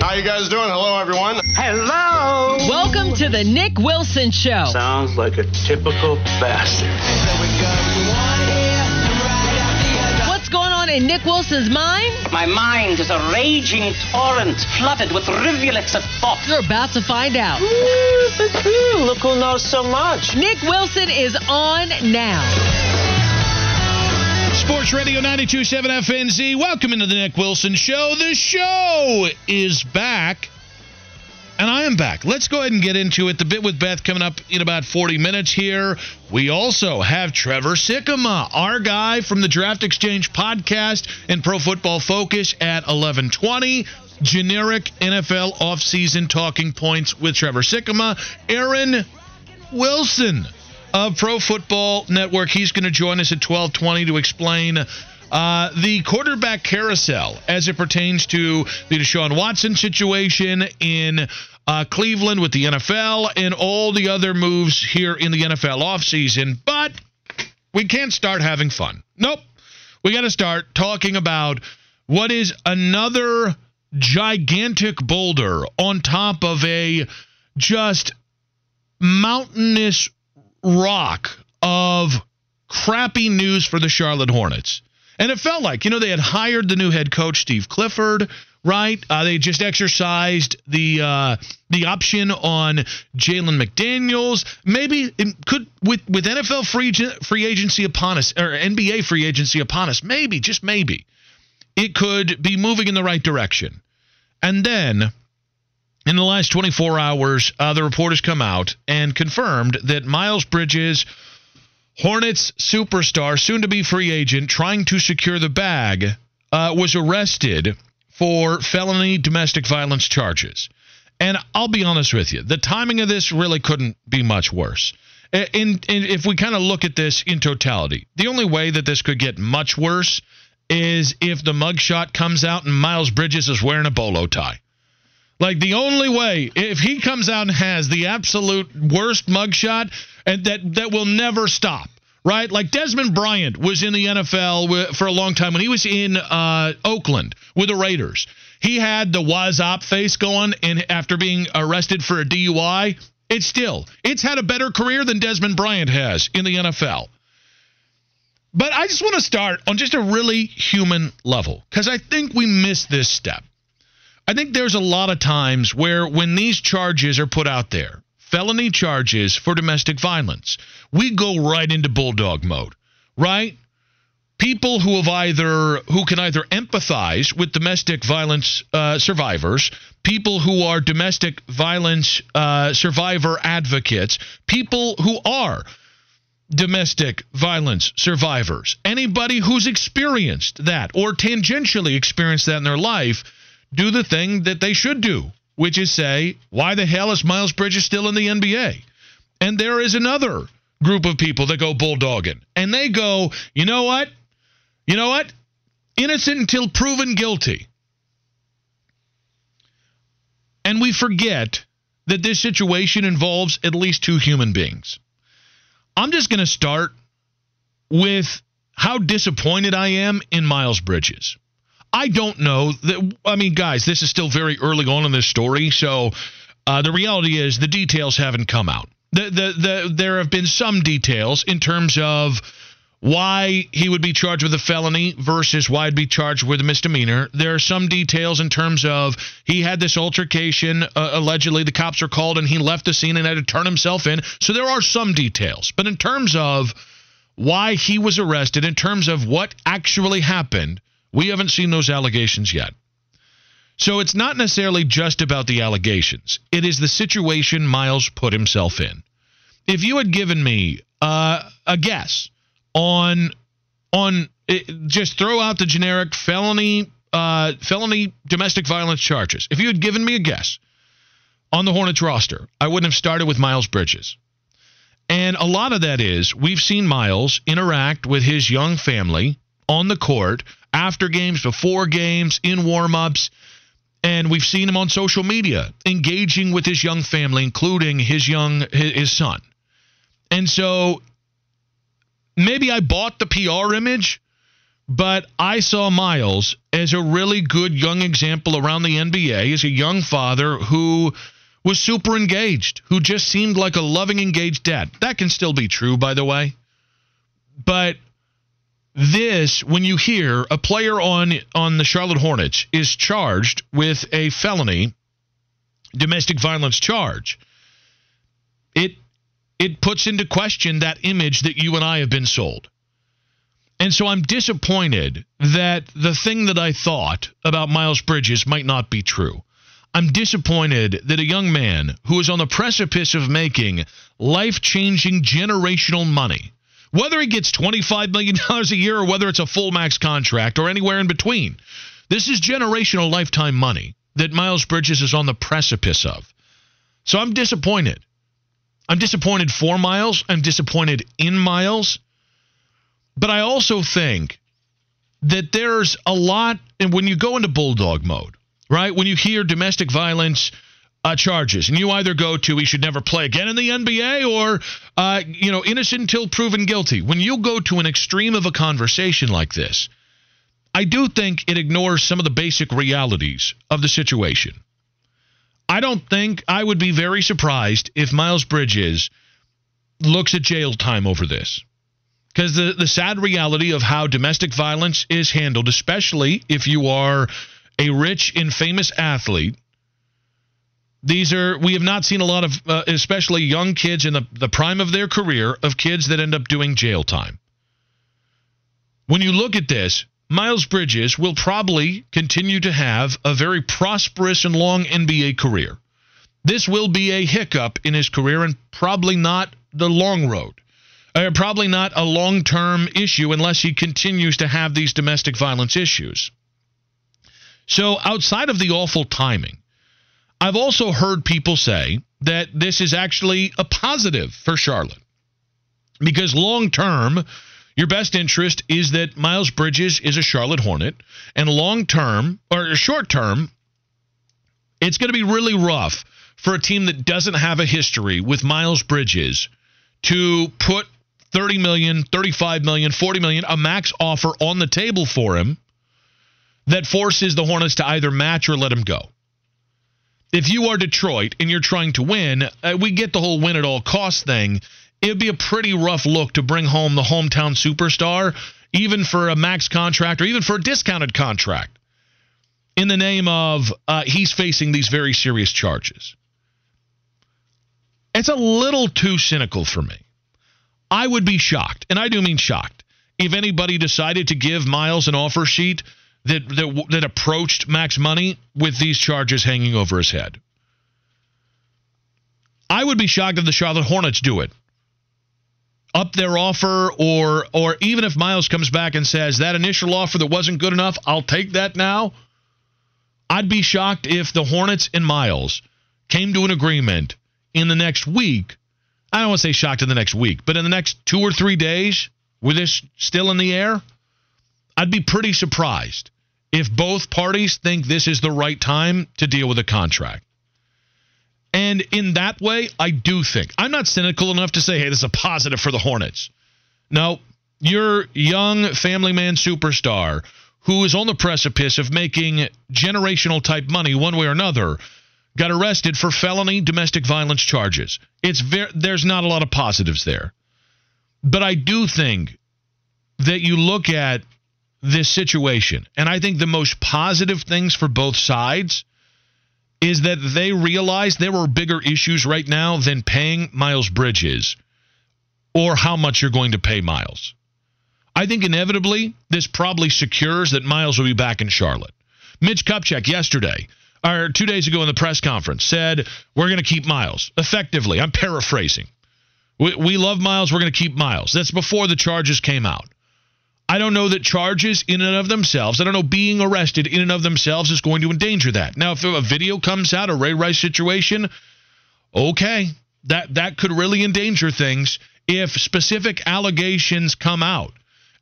How you guys doing? Hello, everyone. Hello. Welcome to the Nick Wilson Show. Sounds like a typical bastard. What's going on in Nick Wilson's mind? My mind is a raging torrent flooded with rivulets of thought. You're about to find out. Look who knows so much. Nick Wilson is on now. Sports Radio 92.7 FNZ. Welcome into the Nick Wilson Show. The show is back. And I am back. Let's go ahead and get into it. The bit with Beth coming up in about 40 minutes here. We also have Trevor Sikkema, our guy from the Draft Exchange podcast and Pro Football Focus at 1120 generic NFL offseason talking points with Trevor Sikkema. Aaron Wilson of Pro Football Network. He's going to join us at 1220 to explain uh, the quarterback carousel as it pertains to the Deshaun Watson situation in uh, Cleveland with the NFL and all the other moves here in the NFL offseason. But we can't start having fun. Nope. We got to start talking about what is another gigantic boulder on top of a just mountainous rock of crappy news for the Charlotte Hornets. And it felt like, you know, they had hired the new head coach, Steve Clifford, right? Uh, they just exercised the uh, the option on Jalen McDaniels. Maybe it could with with NFL free free agency upon us or NBA free agency upon us. Maybe just maybe it could be moving in the right direction. And then in the last 24 hours, uh, the report has come out and confirmed that Miles Bridges, Hornets superstar, soon to be free agent, trying to secure the bag, uh, was arrested for felony domestic violence charges. And I'll be honest with you, the timing of this really couldn't be much worse. In if we kind of look at this in totality, the only way that this could get much worse is if the mugshot comes out and Miles Bridges is wearing a bolo tie. Like the only way, if he comes out and has the absolute worst mugshot, and that that will never stop, right? Like Desmond Bryant was in the NFL for a long time when he was in uh, Oakland with the Raiders. He had the wise up face going, and after being arrested for a DUI, it's still it's had a better career than Desmond Bryant has in the NFL. But I just want to start on just a really human level because I think we missed this step. I think there's a lot of times where when these charges are put out there, felony charges for domestic violence, we go right into bulldog mode, right? People who have either who can either empathize with domestic violence uh, survivors, people who are domestic violence uh, survivor advocates, people who are domestic violence survivors, anybody who's experienced that or tangentially experienced that in their life do the thing that they should do, which is say, why the hell is Miles Bridges still in the NBA? And there is another group of people that go bulldogging. And they go, you know what? You know what? Innocent until proven guilty. And we forget that this situation involves at least two human beings. I'm just going to start with how disappointed I am in Miles Bridges. I don't know that. I mean, guys, this is still very early on in this story, so uh, the reality is the details haven't come out. The, the, the, there have been some details in terms of why he would be charged with a felony versus why he'd be charged with a misdemeanor. There are some details in terms of he had this altercation. Uh, allegedly, the cops are called and he left the scene and had to turn himself in. So there are some details. But in terms of why he was arrested, in terms of what actually happened, we haven't seen those allegations yet. So it's not necessarily just about the allegations. It is the situation Miles put himself in. If you had given me uh, a guess on on it, just throw out the generic felony uh, felony domestic violence charges. If you had given me a guess on the Hornets roster, I wouldn't have started with Miles Bridges. And a lot of that is we've seen Miles interact with his young family on the court after games, before games, in warm-ups. And we've seen him on social media engaging with his young family, including his young his son. And so maybe I bought the PR image, But I saw Miles as a really good young example around the NBA as a young father who was super engaged, who just seemed like a loving, engaged dad. That can still be true, by the way. But this, when you hear a player on on the Charlotte Hornets is charged with a felony domestic violence charge, it it puts into question that image that you and I have been sold. And so I'm disappointed that the thing that I thought about Miles Bridges might not be true. I'm disappointed that a young man who is on the precipice of making life changing generational money, whether he gets $25 million a year or whether it's a full max contract or anywhere in between, this is generational lifetime money that Miles Bridges is on the precipice of. So I'm disappointed. I'm disappointed for Miles. I'm disappointed in Miles. But I also think that there's a lot, and when you go into bulldog mode, right? When you hear domestic violence uh, charges, and you either go to he should never play again in the NBA, or uh, you know innocent until proven guilty. When you go to an extreme of a conversation like this, I do think it ignores some of the basic realities of the situation. I don't think I would be very surprised if Miles Bridges looks at jail time over this. Because the, the sad reality of how domestic violence is handled, especially if you are a rich and famous athlete, these are, we have not seen a lot of, uh, especially young kids in the, the prime of their career, of kids that end up doing jail time. When you look at this, Miles Bridges will probably continue to have a very prosperous and long NBA career. This will be a hiccup in his career and probably not the long road. Uh, probably not a long term issue unless he continues to have these domestic violence issues. So, outside of the awful timing, I've also heard people say that this is actually a positive for Charlotte. Because long term, your best interest is that Miles Bridges is a Charlotte Hornet, and long term, or short term, it's going to be really rough for a team that doesn't have a history with Miles Bridges to put 30 million, 35 million, 40 million, a max offer on the table for him that forces the Hornets to either match or let him go. If you are Detroit and you're trying to win, uh, we get the whole win at all costs thing. It would be a pretty rough look to bring home the hometown superstar, even for a max contract or even for a discounted contract, in the name of uh, he's facing these very serious charges. It's a little too cynical for me. I would be shocked, and I do mean shocked, if anybody decided to give Miles an offer sheet that that, that approached max money with these charges hanging over his head. I would be shocked if the Charlotte Hornets do it. Up their offer, or or even if Miles comes back and says that initial offer that wasn't good enough, I'll take that now. I'd be shocked if the Hornets and Miles came to an agreement in the next week I don't want to say shocked in the next week, but in the next two or three days, with this still in the air, I'd be pretty surprised if both parties think this is the right time to deal with a contract. And in that way, I do think I'm not cynical enough to say, hey, this is a positive for the Hornets. No, your young family man superstar who is on the precipice of making generational type money one way or another got arrested for felony domestic violence charges. It's very, there's not a lot of positives there. But I do think that you look at this situation, and I think the most positive things for both sides is that they realize there are bigger issues right now than paying Miles Bridges or how much you're going to pay Miles. I think inevitably this probably secures that Miles will be back in Charlotte. Mitch Kupchak yesterday or two days ago in the press conference said we're going to keep Miles. Effectively, I'm paraphrasing. We, we love Miles. We're going to keep Miles. That's before the charges came out. I don't know that charges in and of themselves, I don't know being arrested in and of themselves is going to endanger that. Now, if a video comes out, a Ray Rice situation, okay, that that could really endanger things if specific allegations come out,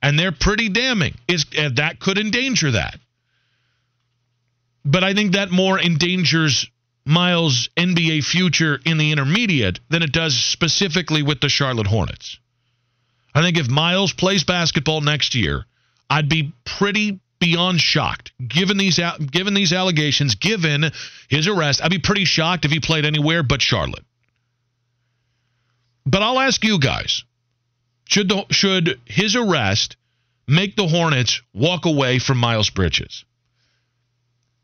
and they're pretty damning. Is eh, that could endanger that? But I think that more endangers Miles' NBA future in the intermediate than it does specifically with the Charlotte Hornets. I think if Miles plays basketball next year, I'd be pretty beyond shocked given these given these allegations, given his arrest. I'd be pretty shocked if he played anywhere but Charlotte. But I'll ask you guys: should the, should his arrest make the Hornets walk away from Miles Bridges?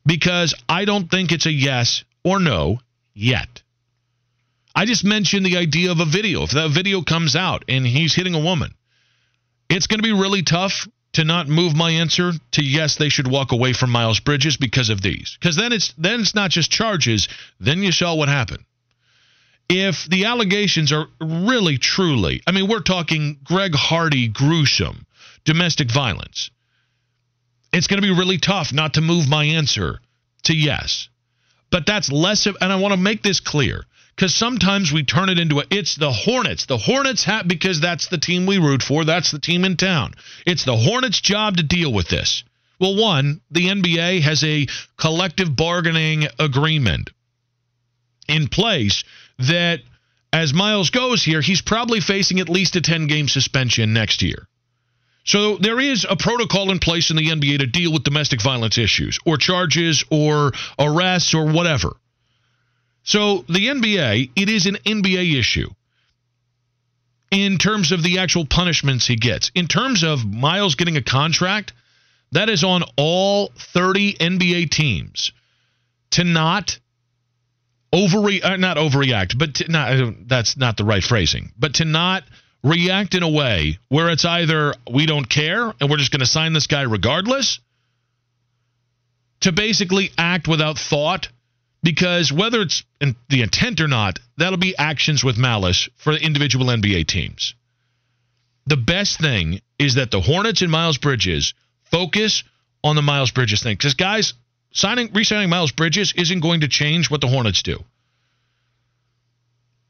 Because I don't think it's a yes or no yet. I just mentioned the idea of a video. If that video comes out and he's hitting a woman, it's going to be really tough to not move my answer to yes, they should walk away from Miles Bridges because of these. Because then it's then it's not just charges. Then you saw what happened. If the allegations are really truly, I mean, we're talking Greg Hardy gruesome domestic violence. It's going to be really tough not to move my answer to yes. But that's less of, and I want to make this clear because sometimes we turn it into a it's the Hornets. The Hornets have because that's the team we root for. That's the team in town. It's the Hornets' job to deal with this. Well, one, the NBA has a collective bargaining agreement in place that as Miles goes here, he's probably facing at least a 10 game suspension next year. So there is a protocol in place in the NBA to deal with domestic violence issues or charges or arrests or whatever. So the NBA, it is an NBA issue in terms of the actual punishments he gets. In terms of Miles getting a contract, that is on all 30 NBA teams to not overreact, uh, not overreact, but to not, that's not the right phrasing, but to not react in a way where it's either we don't care and we're just going to sign this guy regardless, to basically act without thought because whether it's in the intent or not, that'll be actions with malice for the individual NBA teams. The best thing is that the Hornets and Miles Bridges focus on the Miles Bridges thing. Because guys, signing re-signing Miles Bridges isn't going to change what the Hornets do.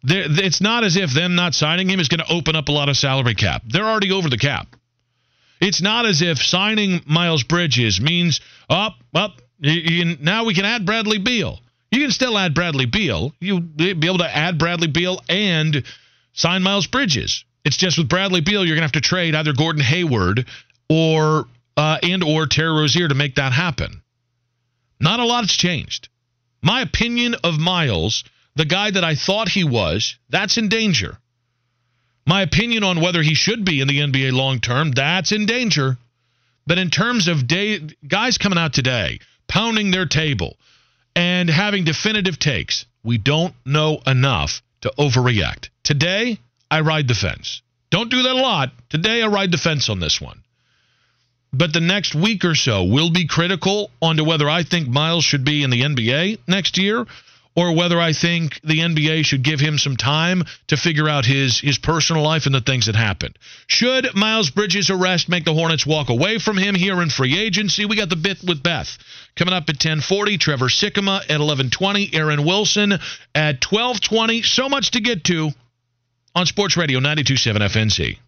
They're, it's not as if them not signing him is going to open up a lot of salary cap. They're already over the cap. It's not as if signing Miles Bridges means up, oh, up. now we can add Bradley Beal. You can still add Bradley Beal. You'll be able to add Bradley Beal and sign Miles Bridges. It's just with Bradley Beal, you're going to have to trade either Gordon Hayward or uh, and or Terry Rozier to make that happen. Not a lot's changed. My opinion of Miles, the guy that I thought he was, that's in danger. My opinion on whether he should be in the NBA long term, that's in danger. But in terms of day, guys coming out today, pounding their table, and having definitive takes. We don't know enough to overreact. Today, I ride the fence. Don't do that a lot. Today, I ride the fence on this one. But the next week or so will be critical onto whether I think Miles should be in the NBA next year or whether I think the NBA should give him some time to figure out his his personal life and the things that happened. Should Miles Bridges' arrest make the Hornets walk away from him here in free agency? We got the bit with Beth coming up at 10:40. Trevor Sikkema at 11:20. Aaron Wilson at 12:20. So much to get to on Sports Radio 92.7 FNZ.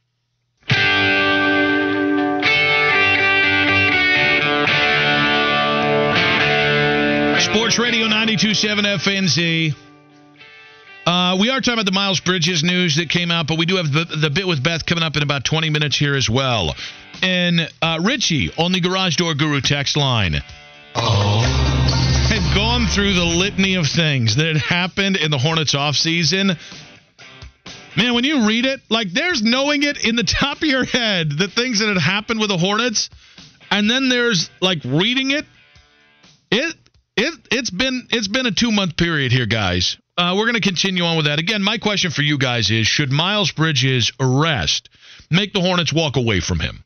Sports Radio 92.7 FNZ. Uh, we are talking about the Miles Bridges news that came out, but we do have the, the bit with Beth coming up in about 20 minutes here as well. And uh, Richie on the Garage Door Guru text line oh. had gone through the litany of things that had happened in the Hornets offseason. Man, when you read it, like there's knowing it in the top of your head, the things that had happened with the Hornets, and then there's like reading it. It it it's been it's been a two month period here, guys. Uh, we're going to continue on with that. Again, my question for you guys is: Should Miles Bridges' arrest make the Hornets walk away from him,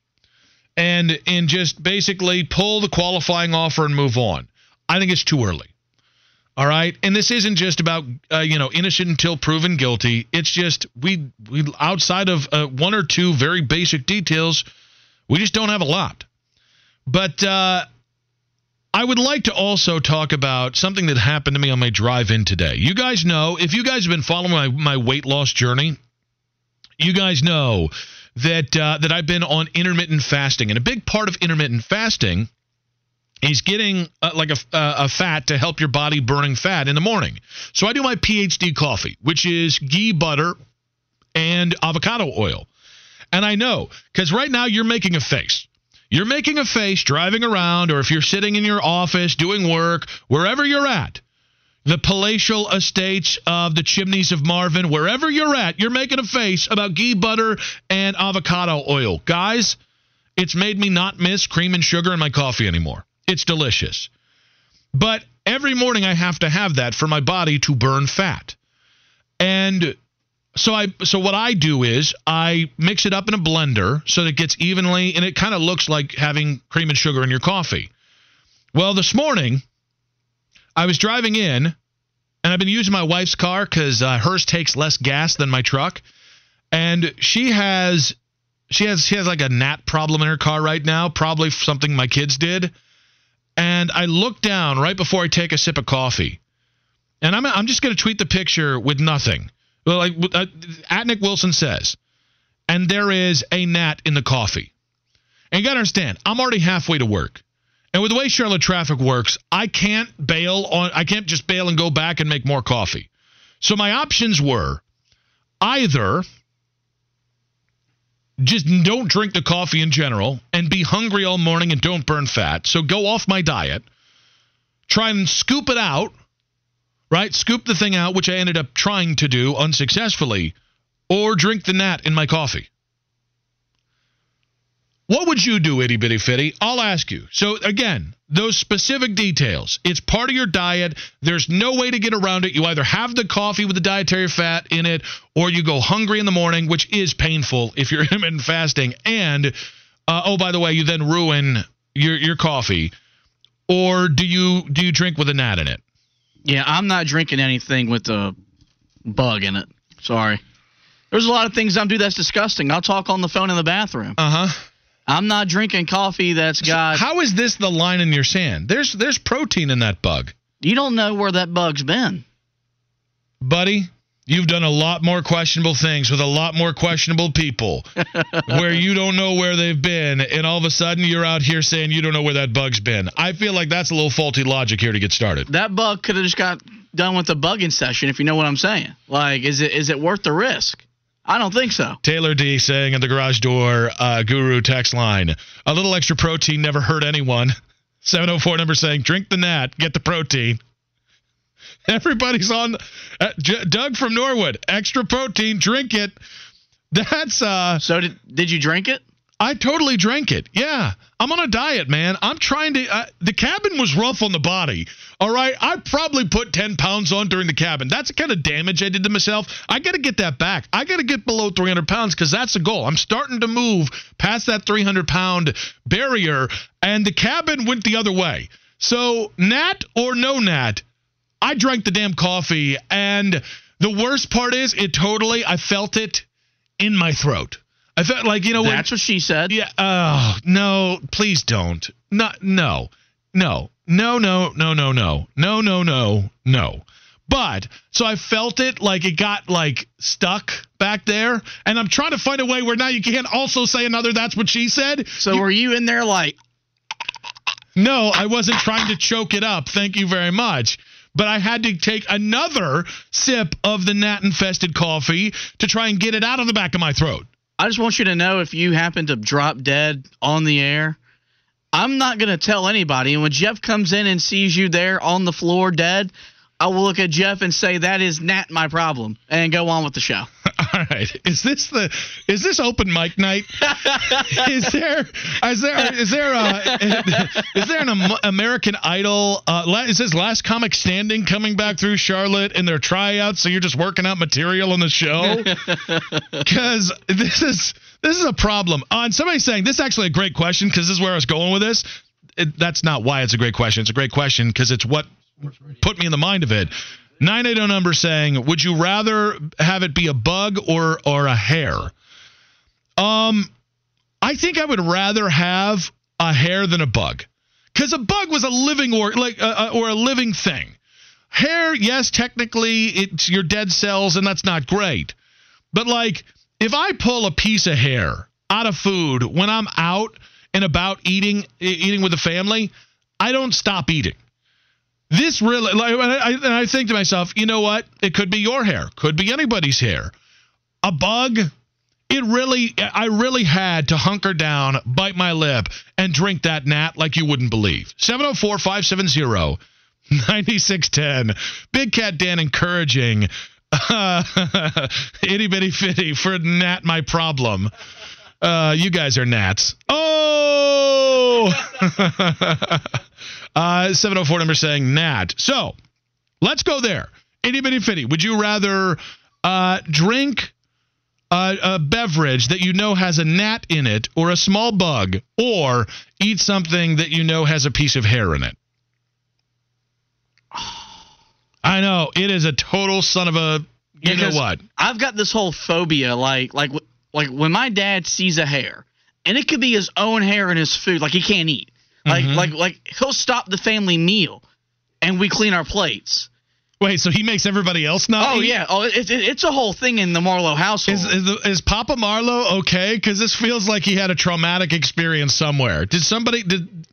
and and just basically pull the qualifying offer and move on? I think it's too early. All right, and this isn't just about uh, you know innocent until proven guilty. It's just we we outside of uh, one or two very basic details, we just don't have a lot. But uh, I would like to also talk about something that happened to me on my drive in today. You guys know, if you guys have been following my, my weight loss journey, you guys know that uh, that I've been on intermittent fasting, and a big part of intermittent fasting is getting uh, like a, uh, a fat to help your body burning fat in the morning. So I do my PhD coffee, which is ghee butter and avocado oil, and I know because right now you're making a face you're making a face driving around, or if you're sitting in your office doing work, wherever you're at, the palatial estates of the chimneys of Marvin, wherever you're at, you're making a face about ghee butter and avocado oil. Guys, it's made me not miss cream and sugar in my coffee anymore. It's delicious. But every morning I have to have that for my body to burn fat. And so I so what I do is I mix it up in a blender so that it gets evenly and it kind of looks like having cream and sugar in your coffee. Well, this morning I was driving in and I've been using my wife's car cuz uh, hers takes less gas than my truck and she has she has she has like a nap problem in her car right now, probably something my kids did. And I look down right before I take a sip of coffee. And I'm I'm just going to tweet the picture with nothing. Like uh, at Nick Wilson says, and there is a gnat in the coffee. And you got to understand, I'm already halfway to work. And with the way Charlotte traffic works, I can't bail on I can't just bail and go back and make more coffee. So my options were either just don't drink the coffee in general and be hungry all morning and don't burn fat. So go off my diet. Try and scoop it out, right? Scoop the thing out, which I ended up trying to do unsuccessfully, or drink the gnat in my coffee. What would you do, itty bitty fitty? I'll ask you. So again, those specific details. It's part of your diet. There's no way to get around it. You either have the coffee with the dietary fat in it, or you go hungry in the morning, which is painful if you're intermittent fasting. And uh, oh, by the way, you then ruin your your coffee. Or do you do you drink with a gnat in it? Yeah, I'm not drinking anything with a bug in it. Sorry. There's a lot of things I'm do that's disgusting. I'll talk on the phone in the bathroom. Uh huh. I'm not drinking coffee that's got. How is this the line in your sand? There's there's protein in that bug, you don't know where that bug's been. buddy. You've done a lot more questionable things with a lot more questionable people where you don't know where they've been, and all of a sudden you're out here saying you don't know where that bug's been. I feel like that's a little faulty logic here to get started. That bug could have just got done with the bugging session, if you know what I'm saying. Like, is it is it worth the risk? I don't think so. Taylor D saying at the garage door uh, guru text line, a little extra protein never hurt anyone. 704 number saying, drink the nat, get the protein. Everybody's on. Uh, J- Doug from Norwood, extra protein, drink it. That's uh So did did you drink it? I totally drank it. Yeah. I'm on a diet, man. I'm trying to. Uh, the cabin was rough on the body. All right. I probably put 10 pounds on during the cabin. That's the kind of damage I did to myself. I got to get that back. I got to get below 300 pounds because that's the goal. I'm starting to move past that 300 pound barrier, and the cabin went the other way. So, nat or no nat, I drank the damn coffee, and the worst part is it totally, I felt it in my throat. I felt like, you know, when, That's what she said. yeah. Oh no! Please don't. Not no, no, no, no, no, no, no, no, no, no, no. But so I felt it like it got like stuck back there, and I'm trying to find a way where now you can't also say another. That's what she said. So were you in there like No, I wasn't trying to choke it up. Thank you very much. But I had to take another sip of the gnat infested coffee to try and get it out of the back of my throat. I just want you to know if you happen to drop dead on the air, I'm not going to tell anybody. And when Jeff comes in and sees you there on the floor dead, I will look at Jeff and say that is not my problem and go on with the show. All right. Is this the is this open mic night? is there is there is there a is there an American Idol? Uh, is this Last Comic Standing coming back through Charlotte in their tryouts? So you're just working out material on the show? Because this is this is a problem. Uh, and somebody's saying this is actually a great question because this is where I was going with this. It, that's not why it's a great question. It's a great question because it's what put me in the mind of it. 980 number saying, would you rather have it be a bug or or a hair? Um, I think I would rather have a hair than a bug, because a bug was a living or like uh, uh, or a living thing. Hair, yes, technically it's your dead cells, and that's not great. But like, if I pull a piece of hair out of food when I'm out and about eating eating with the family, I don't stop eating. This really, like, and I, and I think to myself, you know what? It could be your hair, could be anybody's hair. A bug, it really, I really had to hunker down, bite my lip, and drink that nat like you wouldn't believe. 704 570 9610. Big Cat Dan encouraging uh, itty bitty fitty for Nat my problem. Uh, you guys are gnats. Oh! uh, 704 number saying Nat. So let's go there. Itty bitty fitty. Would you rather uh, drink a, a beverage that you know has a gnat in it or a small bug or eat something that you know has a piece of hair in it? I know it is a total son of a. You know what? I've got this whole phobia, like like like when my dad sees a hair, and it could be his own hair in his food, like he can't eat. Like Mhm. like like he'll stop the family meal, and we clean our plates. Wait, so he makes everybody else not? Oh eat? yeah, oh it, it, it's a whole thing in the Marlowe household. Is is, the, is Papa Marlowe okay? Because this feels like he had a traumatic experience somewhere. Did somebody did?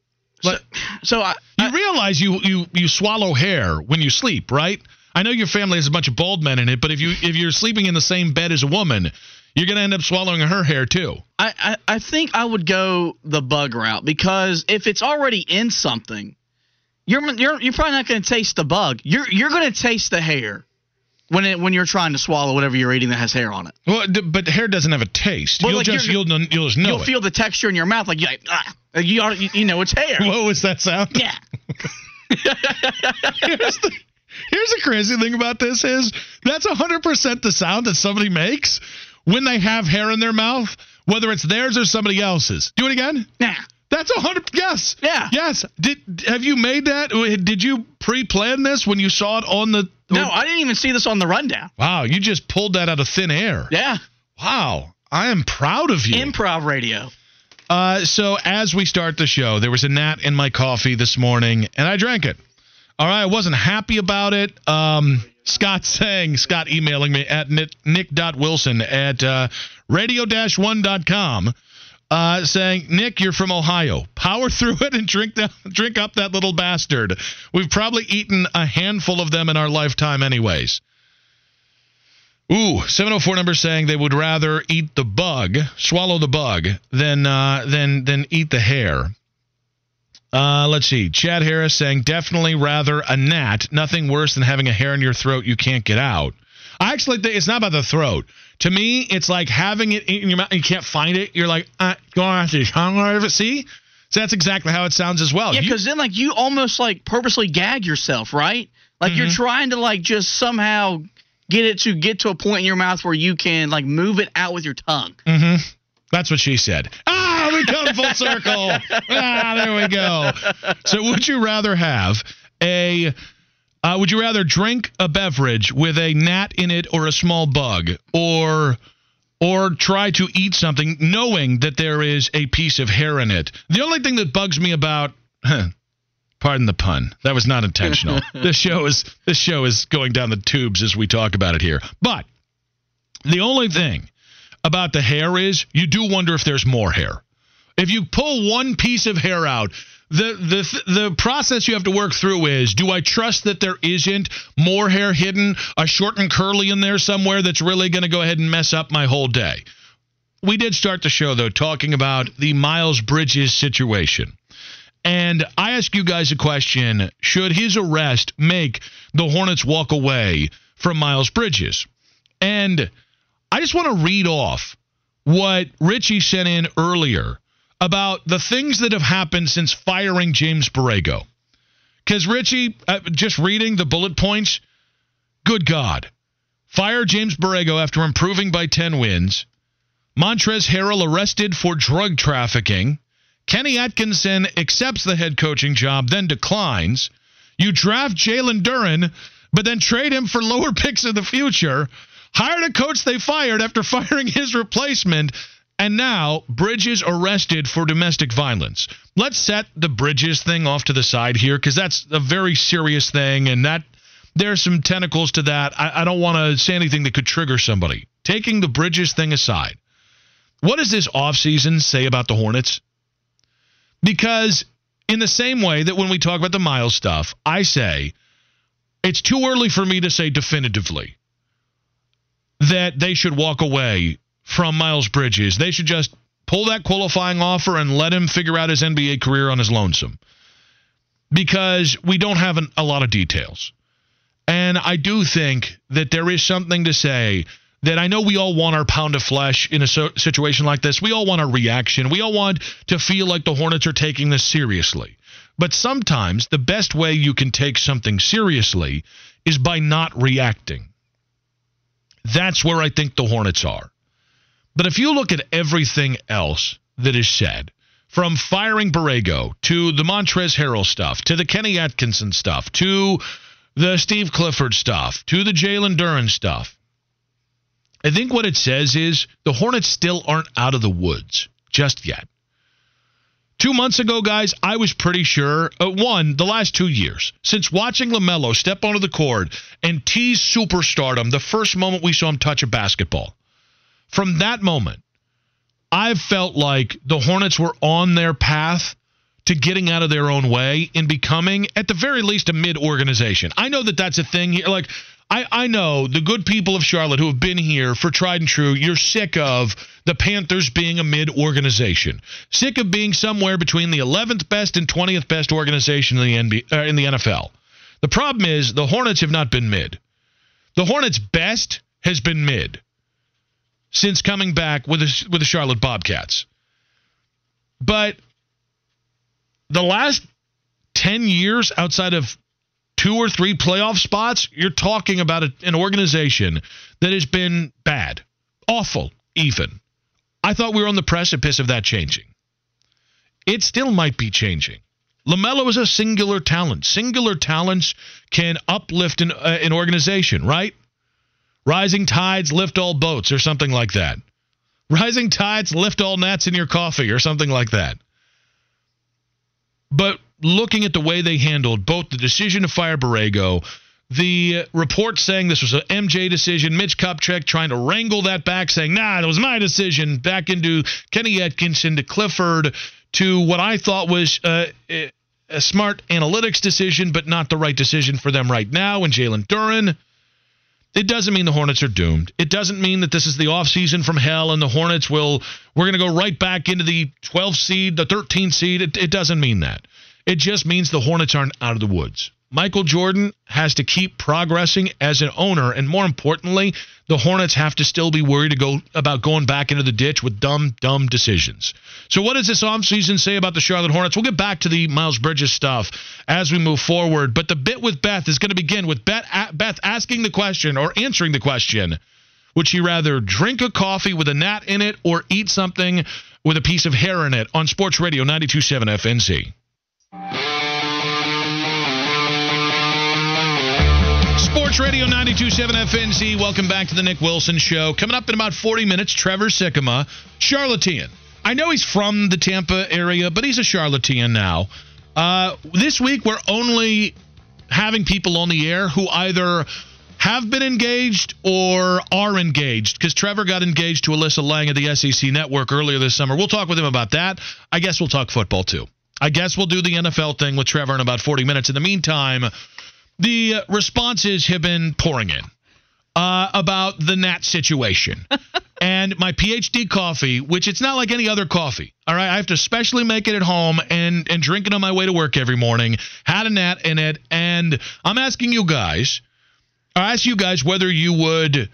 Like, so I, you realize you you you swallow hair when you sleep, right? I know your family has a bunch of bald men in it, but if you if you're sleeping in the same bed as a woman, you're gonna end up swallowing her hair too. I, I I think I would go the bug route because if it's already in something, you're you're you're probably not going to taste the bug. You're you're going to taste the hair when it when you're trying to swallow whatever you're eating that has hair on it. Well, d- but hair doesn't have a taste. You'll like, just you'll you'll just know You'll it. feel the texture in your mouth like you like, ah, you, already, you know it's hair. what was that sound? yeah. here's, the, here's the crazy thing about this is that's 100% the sound that somebody makes when they have hair in their mouth, whether it's theirs or somebody else's. Do it again. Yeah. That's a hundred. Yes. Yeah. Yes. Did have you made that? Did you pre-plan this when you saw it on the? No, I didn't even see this on the rundown. Wow, you just pulled that out of thin air. Yeah. Wow, I am proud of you. Improv radio. Uh, so as we start the show, there was a gnat in my coffee this morning, and I drank it. All right, I wasn't happy about it. Um, Scott saying, Scott emailing me at nick, nick.wilson at uh, radio-1.com uh, saying, Nick, you're from Ohio. Power through it and drink that, drink up that little bastard. We've probably eaten a handful of them in our lifetime anyways. Ooh, 704 number saying they would rather eat the bug, swallow the bug, than uh, than than eat the hair. Uh, let's see. Chad Harris saying definitely rather a gnat. Nothing worse than having a hair in your throat you can't get out. I actually think it's not about the throat. To me, it's like having it in your mouth. You can't find it. You're like, uh, going after your tongue of it. See, so that's exactly how it sounds as well. Yeah, because then like you almost like purposely gag yourself, right? Like you're trying to like just somehow get it to get to a point in your mouth where you can like move it out with your tongue. Mm-hmm. That's what she said. Ah, we come full circle. ah, there we go. So, would you rather have a? Uh, would you rather drink a beverage with a gnat in it or a small bug, or or try to eat something knowing that there is a piece of hair in it? The only thing that bugs me about. Pardon the pun. That was not intentional. this show is this show is going down the tubes as we talk about it here. But the only thing about the hair is you do wonder if there's more hair. If you pull one piece of hair out, the the the process you have to work through is do I trust that there isn't more hair hidden, a short and curly in there somewhere that's really going to go ahead and mess up my whole day? We did start the show though talking about the Miles Bridges situation. And I ask you guys a question Should his arrest make the Hornets walk away from Miles Bridges? And I just want to read off what Richie sent in earlier about the things that have happened since firing James Borrego. Because, Richie, uh, just reading the bullet points, good God. Fire James Borrego after improving by 10 wins. Montrez Harrell arrested for drug trafficking. Kenny Atkinson accepts the head coaching job, then declines. You draft Jalen Duren, but then trade him for lower picks in the future. Hired a coach they fired after firing his replacement. And now Bridges arrested for domestic violence. Let's set the Bridges thing off to the side here because that's a very serious thing, and that there's some tentacles to that. I, I don't want to say anything that could trigger somebody. Taking the Bridges thing aside, what does this offseason say about the Hornets? Because in the same way that when we talk about the Miles stuff, I say it's too early for me to say definitively that they should walk away from Miles Bridges. They should just pull that qualifying offer and let him figure out his NBA career on his lonesome because we don't have an, a lot of details. And I do think that there is something to say that I know we all want our pound of flesh in a so- situation like this. We all want a reaction. We all want to feel like the Hornets are taking this seriously. But sometimes the best way you can take something seriously is by not reacting. That's where I think the Hornets are. But if you look at everything else that is said, from firing Borrego to the Montrez Harrell stuff, to the Kenny Atkinson stuff, to the Steve Clifford stuff, to the Jalen Duren stuff, I think what it says is the Hornets still aren't out of the woods just yet. Two months ago, guys, I was pretty sure, uh, one, the last two years, since watching LaMelo step onto the court and tease superstardom the first moment we saw him touch a basketball. From that moment, I've felt like the Hornets were on their path to getting out of their own way and becoming, at the very least, a mid organization. I know that that's a thing here. Like, I, I know the good people of Charlotte who have been here for tried and true, you're sick of the Panthers being a mid organization. Sick of being somewhere between the 11th best and 20th best organization in the, NBA, uh, in the NFL. The problem is the Hornets have not been mid. The Hornets' best has been mid since coming back with the, with the Charlotte Bobcats. But the last 10 years outside of two or three playoff spots, you're talking about a, an organization that has been bad, awful, even. I thought we were on the precipice of that changing. It still might be changing. LaMelo is a singular talent. Singular talents can uplift an, uh, an organization, right? Rising tides lift all boats, or something like that. Rising tides lift all gnats in your coffee, or something like that. But looking at the way they handled both the decision to fire Borrego, the report saying this was an MJ decision, Mitch Kupchak trying to wrangle that back, saying, nah, that was my decision, back into Kenny Atkinson to Clifford to what I thought was a smart analytics decision, but not the right decision for them right now, and Jalen Duren. It doesn't mean the Hornets are doomed. It doesn't mean that this is the offseason from hell and the Hornets will, we're going to go right back into the 12th seed, the 13th seed. It, it doesn't mean that. It just means the Hornets aren't out of the woods. Michael Jordan has to keep progressing as an owner, and more importantly, the Hornets have to still be worried to go about going back into the ditch with dumb, dumb decisions. So, what does this offseason say about the Charlotte Hornets? We'll get back to the Miles Bridges stuff as we move forward, but the bit with Beth is going to begin with Beth, Beth asking the question or answering the question Would she rather drink a coffee with a gnat in it or eat something with a piece of hair in it on Sports Radio 927 FNZ? Sports Radio 927 FNZ. Welcome back to the Nick Wilson Show. Coming up in about 40 minutes, Trevor Sikkema, Charlatan. I know he's from the Tampa area, but he's a charlatan now. Uh, this week, we're only having people on the air who either have been engaged or are engaged because Trevor got engaged to Alyssa Lang of the SEC Network earlier this summer. We'll talk with him about that. I guess we'll talk football too. I guess we'll do the NFL thing with Trevor in about 40 minutes. In the meantime, the responses have been pouring in uh, about the Nat situation. and my PhD coffee, which it's not like any other coffee. All right, I have to specially make it at home and and drink it on my way to work every morning. Had a Nat in it, and I'm asking you guys, I ask you guys whether you would,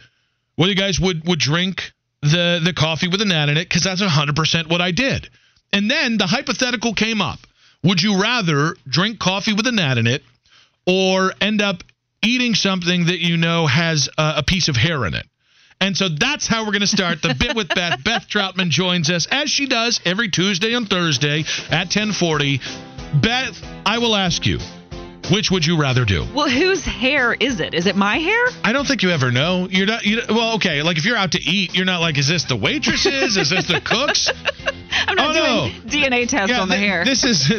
whether you guys would would drink the the coffee with a Nat in it because that's 100% what I did. And then the hypothetical came up. Would you rather drink coffee with a gnat in it or end up eating something that you know has a, a piece of hair in it? And so that's how we're going to start the bit with Beth. Beth Troutman joins us as she does every Tuesday and Thursday at 1040. Beth, I will ask you, which would you rather do? Well, whose hair is it? Is it my hair? I don't think you ever know. You're not. You well, okay. Like if you're out to eat, you're not like, is this the waitresses? is this the cooks? I'm not Oh, no. doing DNA tests on the hair. This is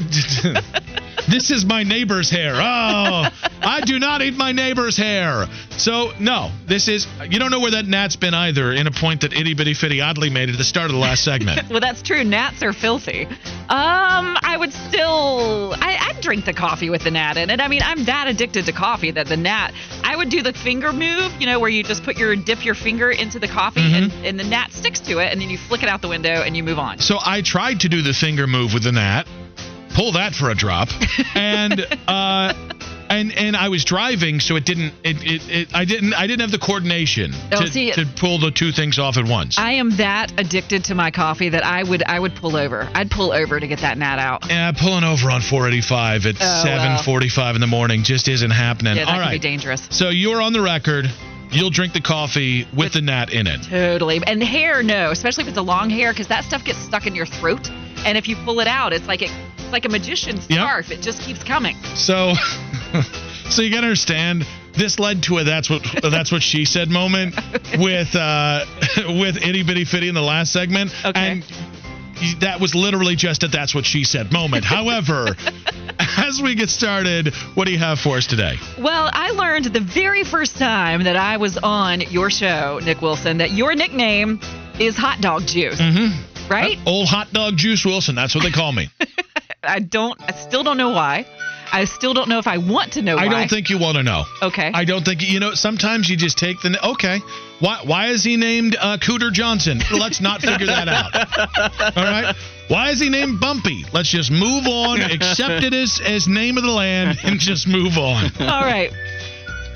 this is my neighbor's hair. Oh, I do not eat my neighbor's hair. So no, this is you don't know where that gnat's been either. In a point that itty bitty fitty oddly made at the start of the last segment. Well, that's true. Gnats are filthy. Um, I would still, I, I'd drink the coffee with the gnat in it. I mean, I'm that addicted to coffee that the gnat, I would do the finger move, you know, where you just put your, dip your finger into the coffee and, and the gnat sticks to it and then you flick it out the window and you move on. So I tried to do the finger move with the gnat, pull that for a drop, and uh, and and I was driving, so it didn't. It, it, it I didn't. I didn't have the coordination Oh, to, see- to pull the two things off at once. I am that addicted to my coffee that I would, I would pull over. I'd pull over to get that gnat out. Yeah, pulling over on 485 at Oh, well. 7:45 in the morning just isn't happening. Yeah, that All be dangerous. So you're on the record. You'll drink the coffee with the gnat in it. Totally. And hair, no, especially if it's a long hair, because that stuff gets stuck in your throat. And if you pull it out, it's like it, like a magician's Yep. scarf. It just keeps coming. So, so you gotta understand. This led to a that's what that's what she said moment with uh with itty bitty fitty in the last segment, Okay. and that was literally just a that's what she said moment. However, as we get started, what do you have for us today? Well, I learned the very first time that I was on your show, Nick Wilson, that your nickname is Hot Dog Juice. Mm-hmm. Right? Old hot dog juice Wilson. That's what they call me. I don't, I still don't know why. I still don't know if I want to know I why. don't think you want to know. Okay. I don't think you know. Sometimes you just take the okay. Why why is he named uh, Cooter Johnson? Let's not figure that out. All right. Why is he named Bumpy? Let's just move on. Accept it as as name of the land and just move on. All right.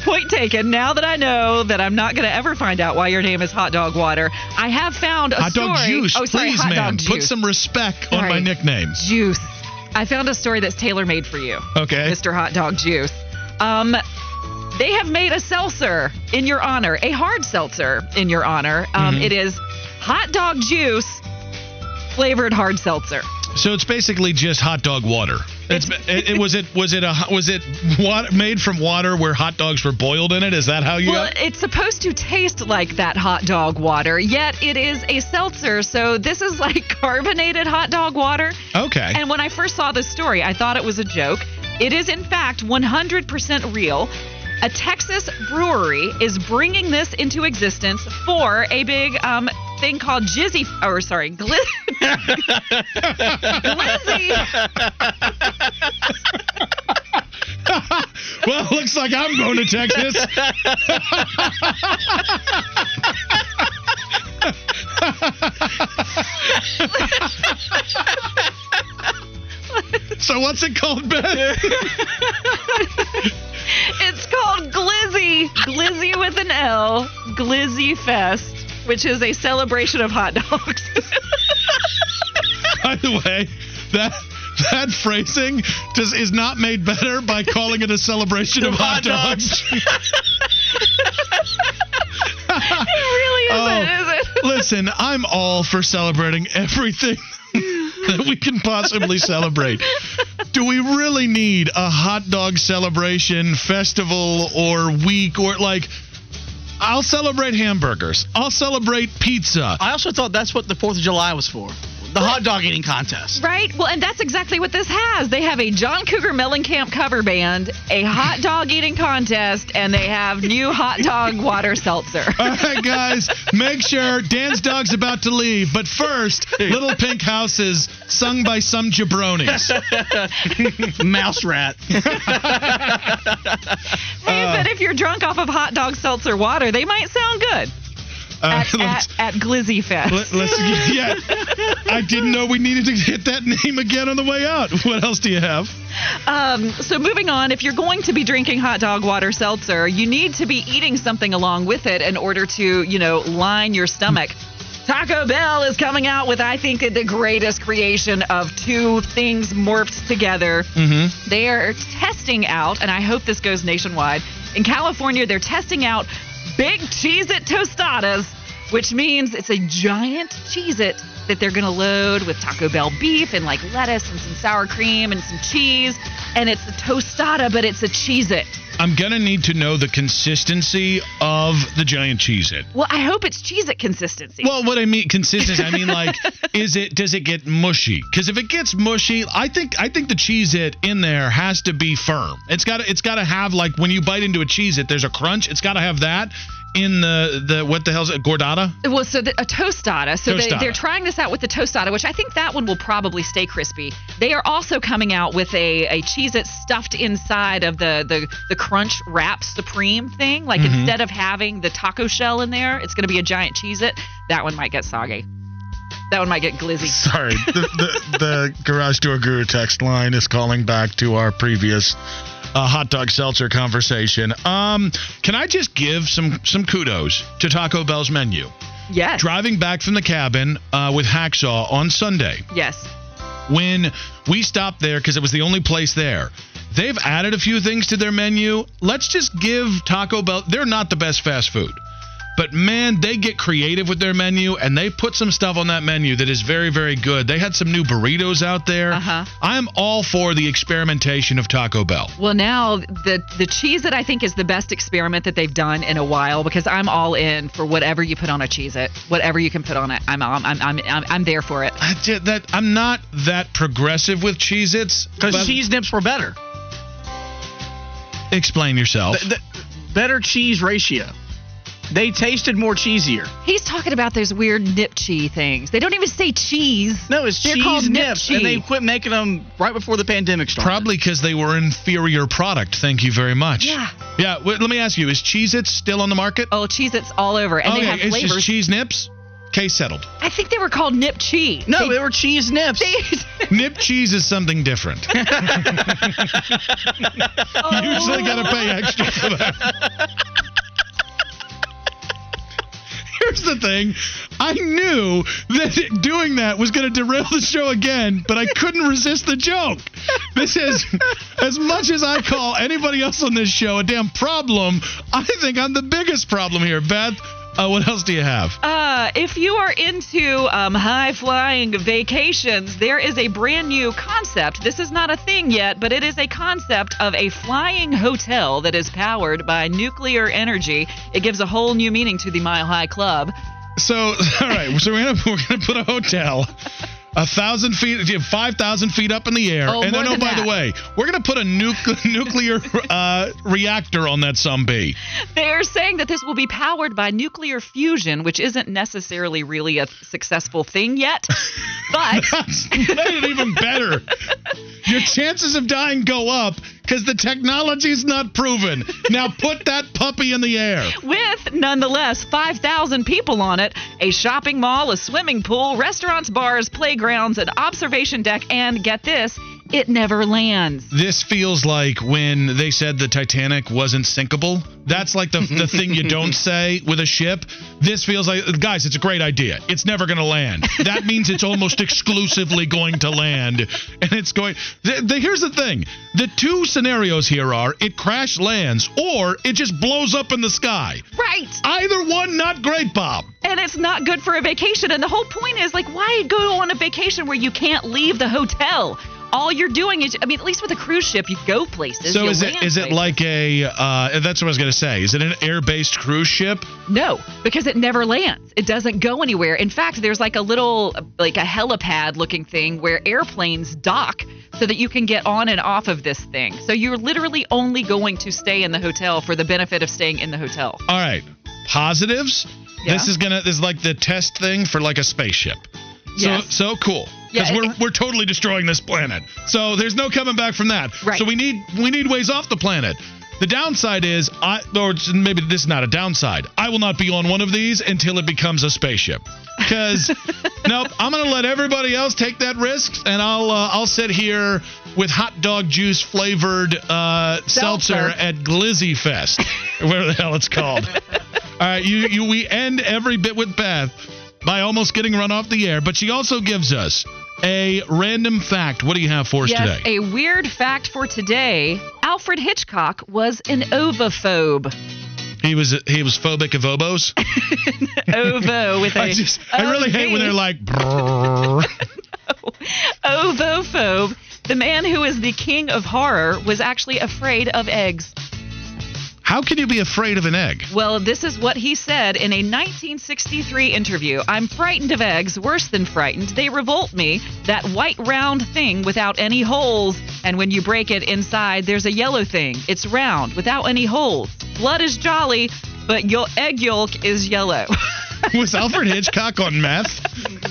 Point taken. Now that I know that I'm not going to ever find out why your name is Hot Dog Water, I have found a Hot story. Hot dog juice, oh, sorry, please, ma'am. Put some respect on my nickname. juice. I found a story that's tailor made for you, Okay. Mr. Hot Dog Juice. Um, they have made a seltzer in your honor, a hard seltzer in your honor. Um, Mhm. it is hot dog juice flavored hard seltzer. So it's basically just hot dog water. It's, it, it was it was it a was it water, made from water where hot dogs were boiled in it? Is that how you Well, got? it's supposed to taste like that hot dog water, yet it is a seltzer. So this is like carbonated hot dog water. Okay. And when I first saw this story, I thought it was a joke. It is, in fact, 100% real. A Texas brewery is bringing this into existence for a big um, thing called Jizzy, or sorry, Gli- Glizzy. well, looks like I'm going to Texas. so what's it called, Beth? It's called Glizzy. Glizzy with an L. Glizzy Fest, which is a celebration of hot dogs. By the way, that that phrasing just is not made better by calling it a celebration of hot dogs. it really isn't, Oh. is it? Listen, I'm all for celebrating everything that we can possibly celebrate. Do we really need a hot dog celebration, festival, or week, or like? I'll celebrate hamburgers. I'll celebrate pizza. I also thought that's what the Fourth of July was for. The hot dog eating contest. Right? Well, and that's exactly what this has. They have a John Cougar Mellencamp cover band, a hot dog eating contest, and they have new hot dog water seltzer. All right, guys, make sure Dan's dog's about to leave. But first, Little Pink Houses, sung by some jabronis. Mouse rat. Hey, but if you're drunk off of hot dog seltzer water, they might sound good Uh, at, at, at Glizzy Fest. Let, us yeah. I didn't know we needed to hit that name again on the way out. What else do you have? Um, so moving on, if you're going to be drinking hot dog water seltzer, you need to be eating something along with it in order to, you know, line your stomach. Taco Bell is coming out with, I think, the greatest creation of two things morphed together. Mm-hmm. They are testing out, and I hope this goes nationwide. In California, they're testing out Big Cheese It Tostadas, which means it's a giant Cheese It that they're going to load with Taco Bell beef and like lettuce and some sour cream and some cheese. And it's a tostada, but it's a Cheese It. I'm gonna need to know the consistency of the giant cheese it. Well, I hope it's cheese at consistency. Well, what I mean consistency, I mean like, is it does it get mushy? Because if it gets mushy, I think I think the cheese it in there has to be firm. It's got to it's got to have like when you bite into a cheese it, there's a crunch. It's got to have that in the the what the hell's it gordita? Well, so the, a tostada. So Tostada. They, they're trying this out with the tostada, which I think that one will probably stay crispy. They are also coming out with a a cheese that's stuffed inside of the the the crunch wrap supreme thing. Like Mhm. instead of having the taco shell in there, it's going to be a giant cheese it. That one might get soggy. That one might get glizzy. Sorry, the, the, the Garage Door Guru text line is calling back to our previous uh, hot dog seltzer conversation. Um, can I just give some some kudos to Taco Bell's menu? Yes. Driving back from the cabin uh, with Hacksaw on Sunday, Yes. when we stopped there because it was the only place there. They've added a few things to their menu. Let's just give Taco Bell. They're not the best fast food. But man, they get creative with their menu and they put some stuff on that menu that is very, very good. They had some new burritos out there. Uh-huh. I'm all for the experimentation of Taco Bell. Well, now the the cheese that I think is the best experiment that they've done in a while because I'm all in for whatever you put on a cheese it, whatever you can put on it. I'm I'm I'm I'm, I'm, I'm there for it. I did that I'm not that progressive with cheese Its. Because cheese nips were better. Explain yourself. The- the- better cheese ratio. They tasted more cheesier. He's talking about those weird nip cheese things. They don't even say cheese. No, it's They're called cheese nip nips, and they quit making them right before the pandemic started. Probably because they were inferior product. Thank you very much. Yeah. Yeah. wait, let me ask you: Is Cheez Its still on the market? Oh, cheese it's all over, and okay, they have it's flavors. just cheese nips. Case settled. I think they were called nip cheese. No, They- they were cheese nips. Nip cheese is something different. Usually got to pay extra for that. Here's the thing. I knew that doing that was going to derail the show again, but I couldn't resist the joke. This is, as much as I call anybody else on this show a damn problem, I think I'm the biggest problem here. Beth, uh, what else do you have? Uh, if you are into um, high flying vacations, there is a brand new concept. This is not a thing yet, but it is a concept of a flying hotel that is powered by nuclear energy. It gives a whole new meaning to the Mile High Club. So, all right. So we're gonna we're gonna put a hotel a thousand feet, five thousand feet up in the air, Oh, and then oh by that. the way, we're gonna put a nuc- nuclear uh, reactor on that zombie. They're saying that this will be powered by nuclear fusion, which isn't necessarily really a successful thing yet. But That's made it even better. Your chances of dying go up because the technology's not proven. Now put that puppy in the air. with nonetheless 5,000 people on it, a shopping mall, a swimming pool, restaurants, bars, playgrounds, an observation deck, and get this, it never lands. This feels like when they said the Titanic wasn't sinkable. That's like the, the thing you don't say with a ship. This feels like, guys, it's a great idea. It's never going to land. That means it's almost exclusively going to land. And it's going. The, the, here's the thing the two scenarios here are it crash lands or it just blows up in the sky. Right. Either one, not great, Bob. And it's not good for a vacation. And the whole point is like, why go on a vacation where you can't leave the hotel? All you're doing is, I mean, at least with a cruise ship, you go places. So is it land it like a? Uh, that's what I was gonna say. Is it an air-based cruise ship? No, because it never lands. It doesn't go anywhere. In fact, there's like a little, like a helipad looking thing where airplanes dock so that you can get on and off of this thing. So you're literally only going to stay in the hotel for the benefit of staying in the hotel. All right, positives. Yeah. This is gonna this is like the test thing for like a spaceship. So Yes. so cool. Because Yeah, we're, we're totally destroying this planet. So there's no coming back from that. Right. So we need we need ways off the planet. The downside is I or maybe this is not a downside. I will not be on one of these until it becomes a spaceship. Because nope, I'm gonna let everybody else take that risk, and I'll uh, I'll sit here with hot dog juice flavored uh, seltzer. Seltzer. at Glizzy Fest, whatever the hell it's called. All right, you, you we end every bit with Beth by almost getting run off the air, but she also gives us a random fact. What do you have for us yes, today? a weird fact for today Alfred Hitchcock was an ovophobe. he was he was phobic of oboes. Ovo with a. I just I really hate when they're like. "Brrr." Ovophobe. The man who is the king of horror was actually afraid of eggs. How can you be afraid of an egg? Well, this is what he said in a 1963 interview. I'm frightened of eggs, worse than frightened. They revolt me. That white round thing without any holes, and when you break it inside, there's a yellow thing. It's round without any holes. Blood is jolly, but your egg yolk is yellow. Was Alfred Hitchcock on meth?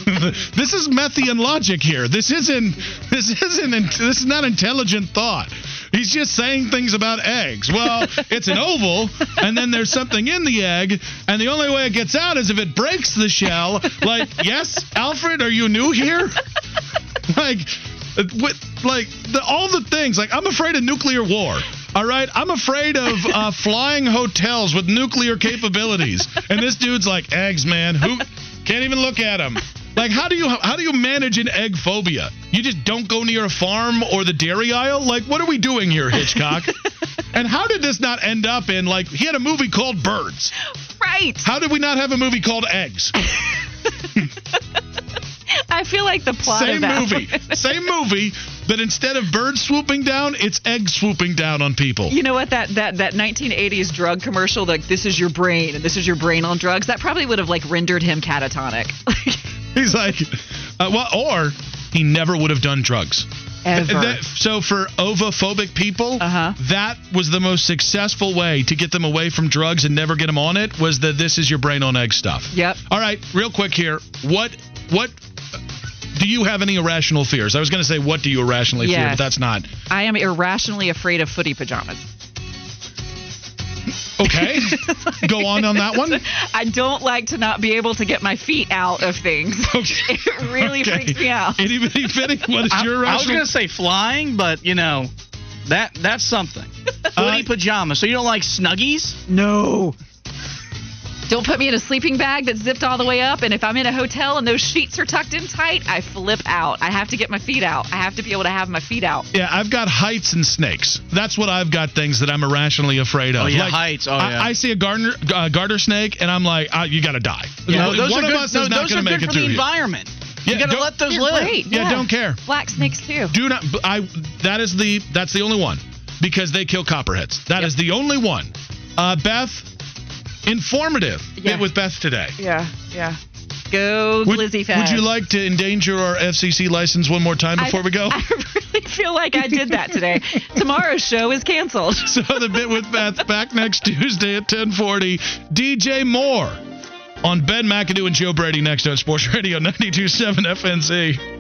this is Methian logic here. This isn't. This isn't. This is not intelligent thought. He's just saying things about eggs. Well, it's an oval, and then there's something in the egg, and the only way it gets out is if it breaks the shell. Like, yes, Alfred, are you new here? Like, with. Like the, all the things. Like, I'm afraid of nuclear war. All right, I'm afraid of uh, flying hotels with nuclear capabilities, and this dude's like eggs, man. Who can't even look at them? Like, how do you how do you manage an egg phobia? You just don't go near a farm or the dairy aisle. Like, what are we doing here, Hitchcock? and how did this not end up in like he had a movie called Birds? right. How did we not have a movie called Eggs? I feel like the plot Same movie, same movie, but instead of birds swooping down, it's eggs swooping down on people. You know what that that that 1980s drug commercial like this is your brain and this is your brain on drugs that probably would have like rendered him catatonic. He's like, uh, well, or he never would have done drugs. Ever. That- so for ovophobic people, Uh-huh. that was the most successful way to get them away from drugs and never get them on it. Was the this is your brain on egg stuff. Yep. All right, real quick here. What what do you have any irrational fears? I was going to say what do you irrationally fear, but that's not. I am irrationally afraid of footy pajamas. Okay, go on on that one. I don't like to not be able to get my feet out of things. Okay. It really Okay. freaks me out. Anybody fitting? What is I, your I was gonna say flying, but you know, that that's something. Uh, Footy pajamas. So you don't like snuggies? No. Don't put me in a sleeping bag that's zipped all the way up. And if I'm in a hotel and those sheets are tucked in tight, I flip out. I have to get my feet out. I have to be able to have my feet out. Yeah, I've got heights and snakes. That's what I've got. Things that I'm irrationally afraid of. Oh, yeah, heights. Oh, I, yeah. I see a garter, uh, garter snake, and I'm like, ah, you got to die. No, One those of are good. us no, is not those going are to make good for the here. environment. Yeah, you gotta let those live. great. Yeah, don't care. Black snakes too. Do not. I. That is the. That's the only one because they kill copperheads. That is the only one. Uh, Beth, informative. Yeah. Bit with Beth today. Yeah, yeah. Go Would, Glizzy would you like to endanger our FCC license one more time before I, we go? I really feel like I did that today. Tomorrow's show is canceled. So the bit with Beth back next Tuesday at 1040. DJ Moore on Ben McAdoo and Joe Brady next on Sports Radio 92.7 FNZ.